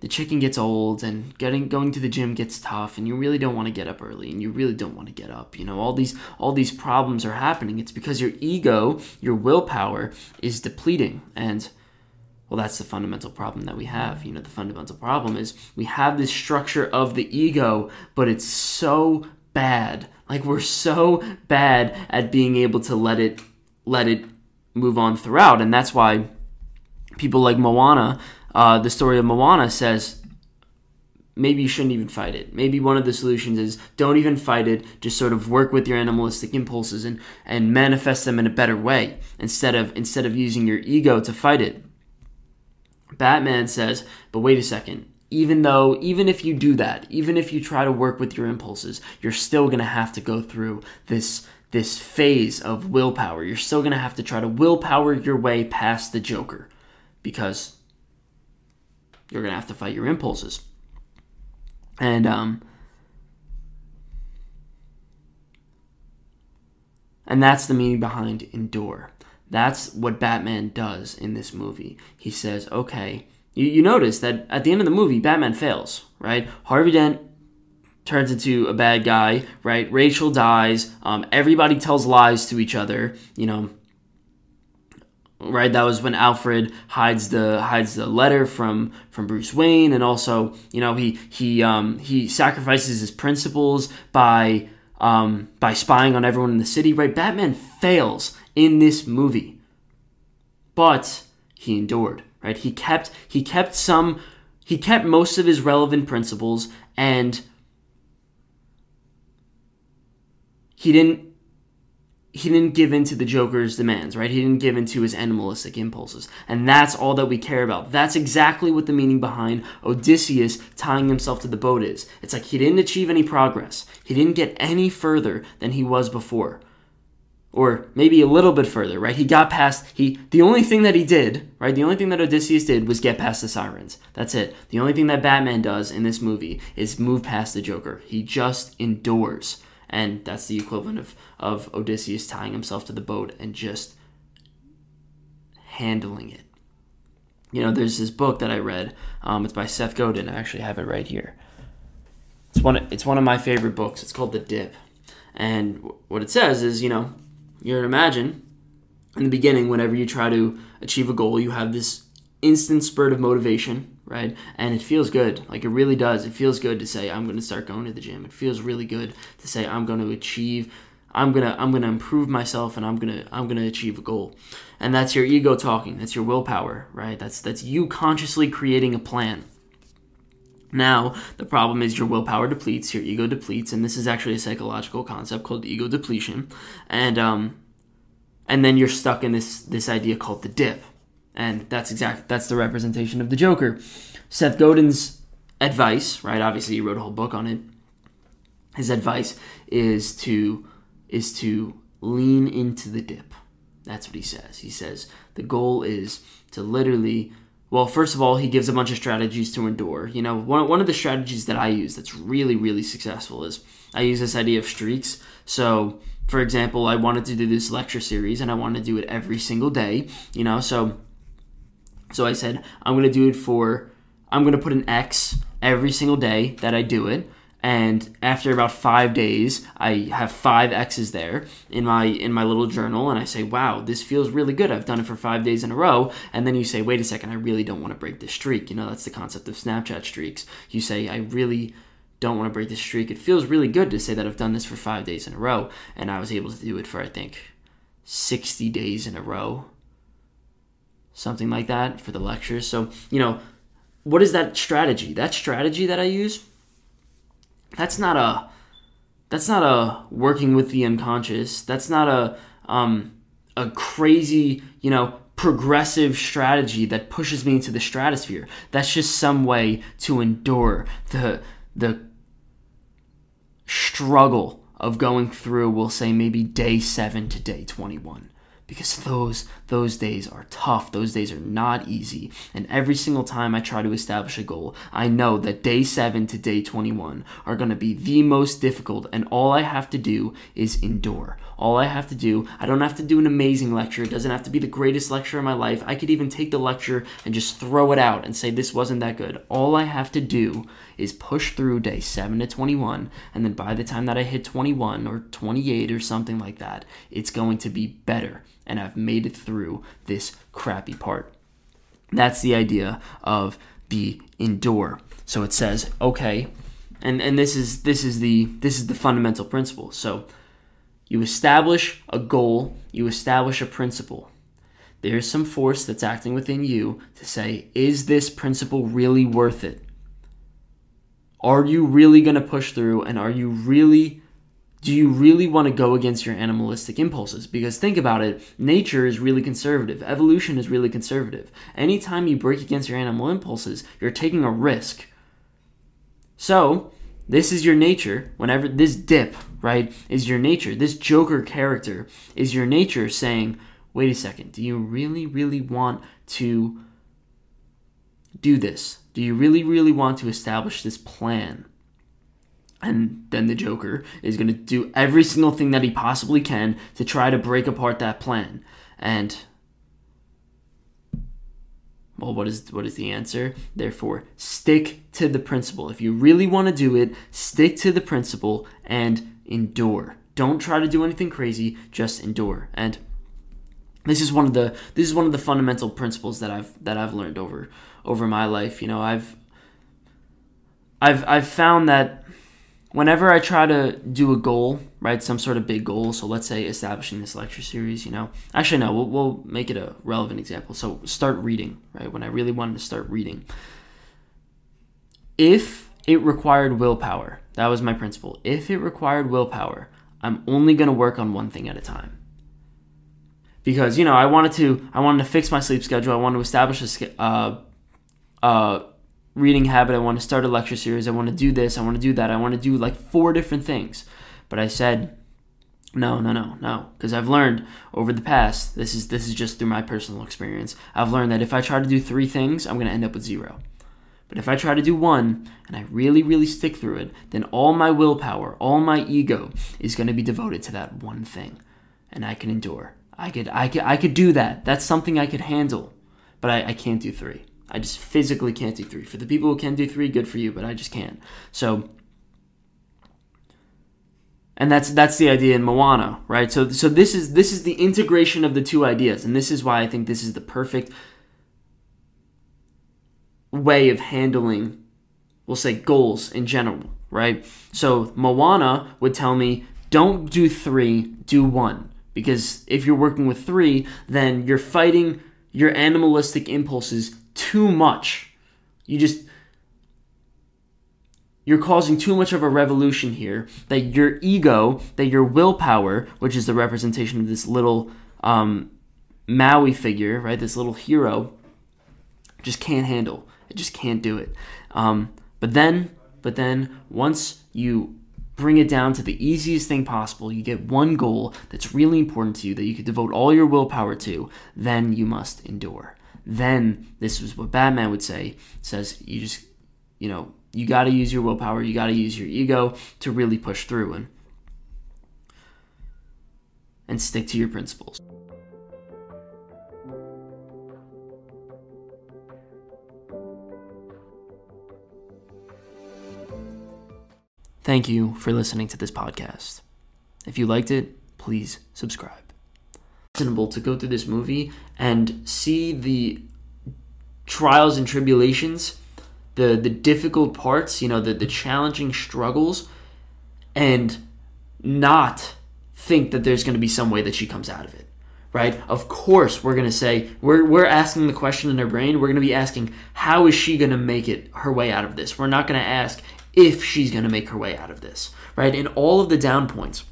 the chicken gets old and getting going to the gym gets tough and you really don't want to get up early and you really don't want to get up you know all these all these problems are happening it's because your ego your willpower is depleting and well that's the fundamental problem that we have you know the fundamental problem is we have this structure of the ego but it's so bad like we're so bad at being able to let it let it move on throughout, and that's why people like Moana, uh, the story of Moana says maybe you shouldn't even fight it. Maybe one of the solutions is don't even fight it. Just sort of work with your animalistic impulses and and manifest them in a better way instead of instead of using your ego to fight it. Batman says, but wait a second even though even if you do that even if you try to work with your impulses you're still going to have to go through this this phase of willpower. You're still going to have to try to willpower your way past the joker because you're going to have to fight your impulses. And um and that's the meaning behind endure. That's what batman does in this movie. He says okay you, you notice that at the end of the movie, Batman fails, right? Harvey Dent turns into a bad guy, right? Rachel dies. Um, everybody tells lies to each other, you know. Right, that was when Alfred hides the hides the letter from from Bruce Wayne, and also, you know, he he um, he sacrifices his principles by um, by spying on everyone in the city. Right, Batman fails in this movie, but he endured right? He kept he kept some he kept most of his relevant principles and he didn't he didn't give in to the Joker's demands, right? He didn't give in to his animalistic impulses. And that's all that we care about. That's exactly what the meaning behind Odysseus tying himself to the boat is. It's like he didn't achieve any progress. He didn't get any further than he was before or maybe a little bit further, right? He got past he the only thing that he did, right? The only thing that Odysseus did was get past the sirens. That's it. The only thing that Batman does in this movie is move past the Joker. He just endures. And that's the equivalent of, of Odysseus tying himself to the boat and just handling it. You know, there's this book that I read. Um, it's by Seth Godin. I actually have it right here. It's one. It's one of my favorite books. It's called The Dip, and what it says is, you know, you can imagine in the beginning, whenever you try to achieve a goal, you have this instant spurt of motivation, right? And it feels good. Like it really does. It feels good to say, I'm going to start going to the gym. It feels really good to say, I'm going to achieve. I'm gonna I'm gonna improve myself and I'm gonna I'm gonna achieve a goal, and that's your ego talking. That's your willpower, right? That's that's you consciously creating a plan. Now, the problem is your willpower depletes, your ego depletes, and this is actually a psychological concept called ego depletion. And um, and then you're stuck in this this idea called the dip. And that's exact that's the representation of the Joker. Seth Godin's advice, right? Obviously he wrote a whole book on it. His advice is to is to lean into the dip. That's what he says. He says the goal is to literally well, first of all, he gives a bunch of strategies to endure. You know, one, one of the strategies that I use that's really, really successful is I use this idea of streaks. So, for example, I wanted to do this lecture series and I wanted to do it every single day, you know, so so I said I'm going to do it for I'm going to put an X every single day that I do it and after about five days i have five x's there in my in my little journal and i say wow this feels really good. I've done it for five days in a row. And then you say wait a second i really don't want to break this streak. You know that's the concept of snapchat streaks. You say i really don't want to break this streak. It feels really good to say that i've done this for five days in a row. And i was able to do it for i think 60 days in a row. Something like that for the lectures. So you know what is that strategy? That strategy that i use that's not a that's not a working with the unconscious. That's not a um, a crazy, you know, progressive strategy that pushes me into the stratosphere. That's just some way to endure the the struggle of going through, we'll say maybe day 7 to day 21 because those those days are tough. Those days are not easy. And every single time i try to establish a goal i know that day 7 to day 21 are going to be the most difficult. And all i have to do is endure. All i have to do i don't have to do an amazing lecture. It doesn't have to be the greatest lecture in my life. I could even take the lecture and just throw it out and say this wasn't that good. All i have to do is push through day 7 to 21 and then by the time that i hit 21 or 28 or something like that it's going to be better and I've made it through this crappy part. That's the idea of the endure. So it says, okay, and, and this is this is the this is the fundamental principle. So you establish a goal, you establish a principle. There's some force that's acting within you to say, is this principle really worth it? Are you really going to push through and are you really do you really want to go against your animalistic impulses? Because think about it, nature is really conservative, evolution is really conservative. Anytime you break against your animal impulses, you're taking a risk. So, this is your nature. Whenever this dip, right, is your nature, this Joker character is your nature saying, wait a second, do you really, really want to do this? Do you really, really want to establish this plan? And then the Joker is going to do every single thing that he possibly can to try to break apart that plan. And well, what is what is the answer? Therefore, stick to the principle. If you really want to do it, stick to the principle and endure. Don't try to do anything crazy, just endure. And this is one of the this is one of the fundamental principles that I've that I've learned over over my life. You know, I've I've I've found that whenever I try to do a goal, right, some sort of big goal, so let's say establishing this lecture series, you know, actually, no, we'll, we'll make it a relevant example. So start reading, right, when I really wanted to start reading. If it required willpower, that was my principle. If it required willpower, I'm only going to work on one thing at a time. Because you know, I wanted to, I wanted to fix my sleep schedule. I wanted to establish a, uh, uh, reading habit. I want to start a lecture series. I want to do this. I want to do that. I want to do like four different things. But I said, no, no, no, no, because I've learned over the past. This is this is just through my personal experience. I've learned that if I try to do three things, I'm going to end up with zero. But if I try to do one and I really, really stick through it, then all my willpower, all my ego is going to be devoted to that one thing, and I can endure. I could, I could, I could do that. That's something I could handle, but I, I can't do three. I just physically can't do three. For the people who can do three, good for you, but I just can't. So and that's that's the idea in Moana, right? So so this is this is the integration of the two ideas, and this is why I think this is the perfect way of handling we'll say goals in general, right? So Moana would tell me, don't do 3, do 1. Because if you're working with 3, then you're fighting your animalistic impulses too much. You just you're causing too much of a revolution here that your ego, that your willpower, which is the representation of this little um, Maui figure, right? This little hero, just can't handle. It just can't do it. Um, but then, but then once you bring it down to the easiest thing possible, you get one goal that's really important to you that you could devote all your willpower to, then you must endure then this is what Batman would say. Says you just, you know, you got to use your willpower, you got to use your ego to really push through and and stick to your principles. Thank you for listening to this podcast. If you liked it, please subscribe reasonable to go through this movie and see the trials and tribulations, the the difficult parts, you know, the the challenging struggles, and not think that there's going to be some way that she comes out of it. Right? Of course, we're going to say we're we're asking the question in our brain. We're going to be asking how is she going to make it her way out of this? We're not going to ask if she's going to make her way out of this. Right? In all of the down points,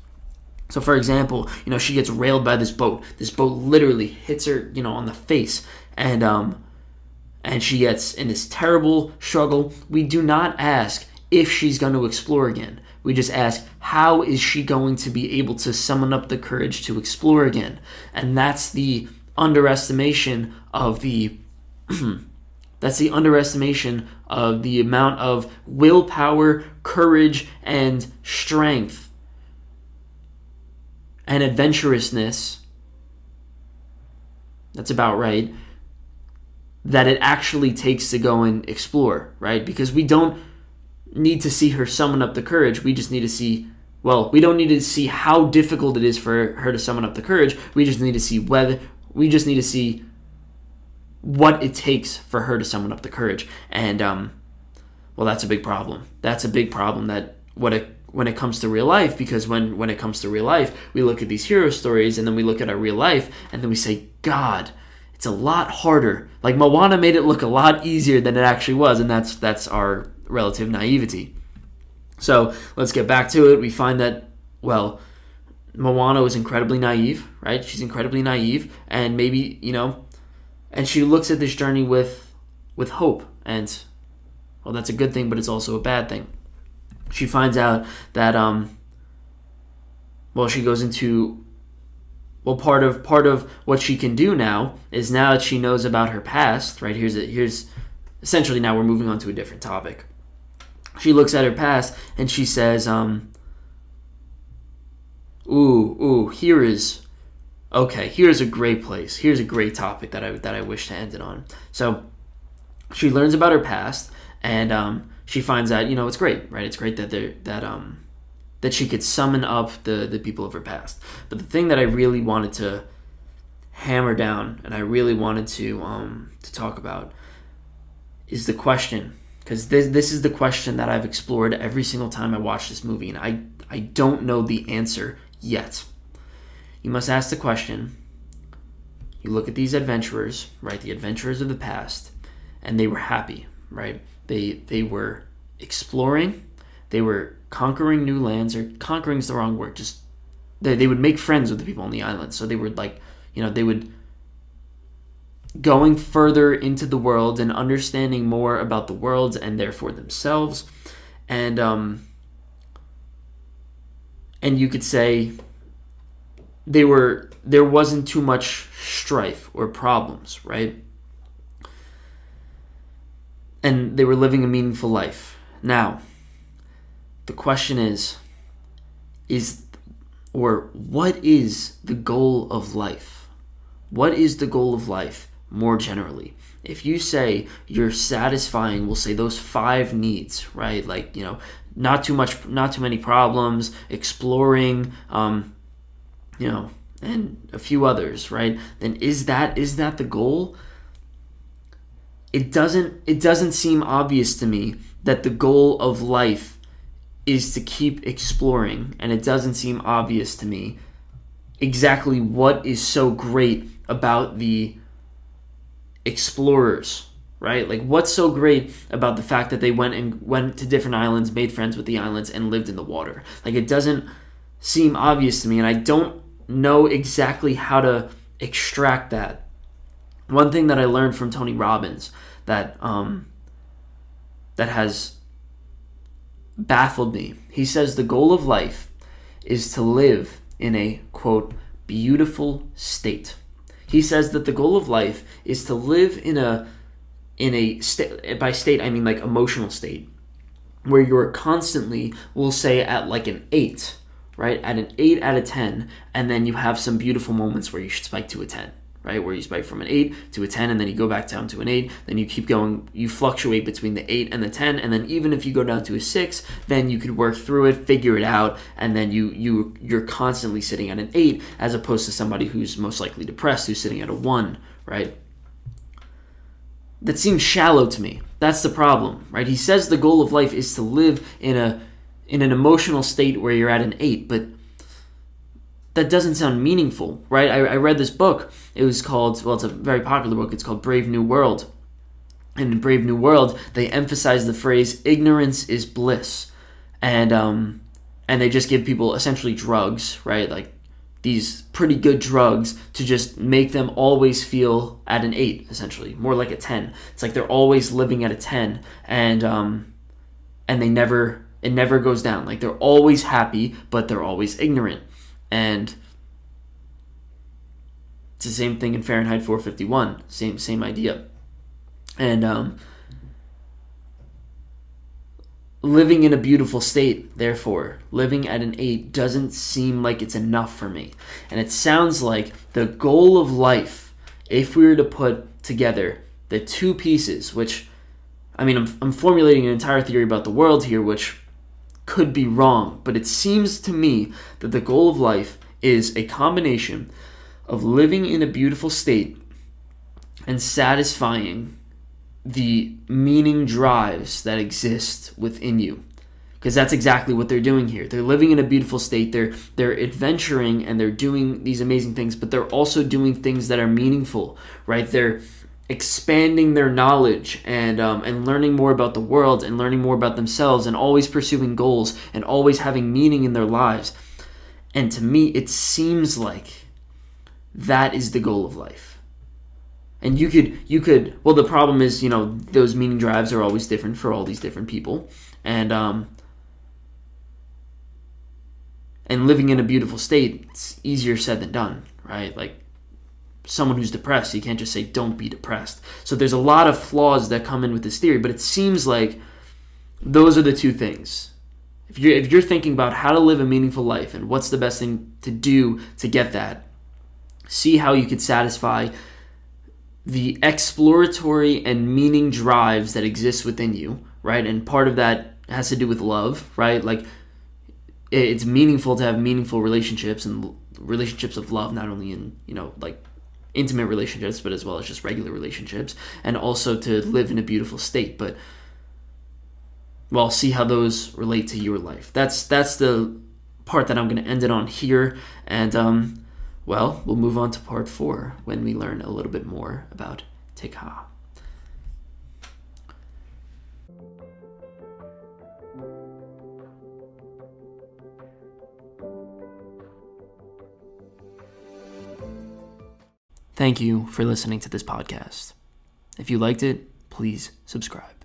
So, for example, you know, she gets railed by this boat. This boat literally hits her, you know, on the face, and um, and she gets in this terrible struggle. We do not ask if she's going to explore again. We just ask, how is she going to be able to summon up the courage to explore again? And that's the underestimation of the that's the underestimation of the amount of willpower, courage, and strength and adventurousness. That's about right. That it actually takes to go and explore, right? Because we don't need to see her summon up the courage. We just need to see, well, we don't need to see how difficult it is for her to summon up the courage. We just need to see whether, we just need to see what it takes for her to summon up the courage. And, um, well, that's a big problem. That's a big problem that what it when it comes to real life because when when it comes to real life we look at these hero stories and then we look at our real life and then we say god it's a lot harder like moana made it look a lot easier than it actually was and that's that's our relative naivety. So let's get back to it. We find that, well, Moana is incredibly naive, right? She's incredibly naive, and maybe, you know, and she looks at this journey with with hope and well that's a good thing but it's also a bad thing she finds out that um well she goes into well part of part of what she can do now is now that she knows about her past right here's it here's essentially now we're moving on to a different topic she looks at her past and she says, um, ooh, ooh, here is okay, here's a great place. Here's a great topic that I that I wish to end it on. So she learns about her past and um, she finds out, you know, it's great, right? It's great that they that um that she could summon up the the people of her past. But the thing that I really wanted to hammer down and I really wanted to um to talk about is the question because this this is the question that I've explored every single time I watch this movie, and I I don't know the answer yet. You must ask the question. You look at these adventurers, right? The adventurers of the past, and they were happy, right? They they were exploring, they were conquering new lands, or conquering is the wrong word. Just they, they would make friends with the people on the island, so they would like you know they would going further into the world and understanding more about the world and therefore themselves. And um and you could say they were there wasn't too much strife or problems right and they were living a meaningful life now the question is is or what is the goal of life what is the goal of life more generally. If you say you're satisfying, we'll say those five needs, right? Like, you know, not too much, not too many problems, exploring, um, you know, and a few others, right? Then is that is that the goal? It doesn't it doesn't seem obvious to me that the goal of life is to keep exploring, and it doesn't seem obvious to me exactly what is so great about the explorers, right? Like what's so great about the fact that they went and went to different islands, made friends with the islands and lived in the water? Like it doesn't seem obvious to me and I don't know exactly how to extract that. One thing that I learned from Tony Robbins that um that has baffled me. He says the goal of life is to live in a quote beautiful state. He says that the goal of life is to live in a in a state by state I mean like emotional state where you're constantly we'll say at like an 8, right? At an 8 out of 10 and then you have some beautiful moments where you should spike to a 10 right? Where you spike from an 8 to a 10 and then you go back down to an 8, then you keep going, you fluctuate between the 8 and the 10 and then even if you go down to a 6, then you could work through it, figure it out and then you you you're constantly sitting at an 8 as opposed to somebody who's most likely depressed who's sitting at a 1, right? That seems shallow to me. That's the problem, right? He says the goal of life is to live in a in an emotional state where you're at an 8, but that doesn't sound meaningful, right? I, I read this book. It was called, well, it's a very popular book. It's called Brave New World. And in Brave New World, they emphasize the phrase "ignorance is bliss," and um, and they just give people essentially drugs, right? Like these pretty good drugs to just make them always feel at an eight, essentially, more like a ten. It's like they're always living at a ten, and um, and they never it never goes down. Like they're always happy, but they're always ignorant, and it's the same thing in Fahrenheit 451. Same same idea, and um, living in a beautiful state, therefore, living at an 8 doesn't seem like it's enough for me. And it sounds like the goal of life, if we were to put together the two pieces, which, I mean, I'm, I'm formulating an entire theory about the world here, which could be wrong, but it seems to me that the goal of life is a combination of living in a beautiful state and satisfying the meaning drives that exist within you because that's exactly what they're doing here. They're living in a beautiful state. They're they're adventuring and they're doing these amazing things, but they're also doing things that are meaningful, right? They're expanding their knowledge and um, and learning more about the world and learning more about themselves and always pursuing goals and always having meaning in their lives. And to me, it seems like that is the goal of life. And you could you could well the problem is you know those meaning drives are always different for all these different people. And um and living in a beautiful state it's easier said than done right? Like someone who's depressed you can't just say don't be depressed so there's a lot of flaws that come in with this theory but it seems like those are the two things if you're if you're thinking about how to live a meaningful life and what's the best thing to do to get that see how you could satisfy the exploratory and meaning drives that exist within you, right? And part of that has to do with love, right? Like it's meaningful to have meaningful relationships and relationships of love, not only in, you know, like intimate relationships, but as well as just regular relationships, and also to live in a beautiful state. But well, see how those relate to your life. That's that's the part that I'm going to end it on here, and um, well, we'll move on to part four when we learn a little bit more about Te Kā. Thank you for listening to this podcast. If you liked it, please subscribe.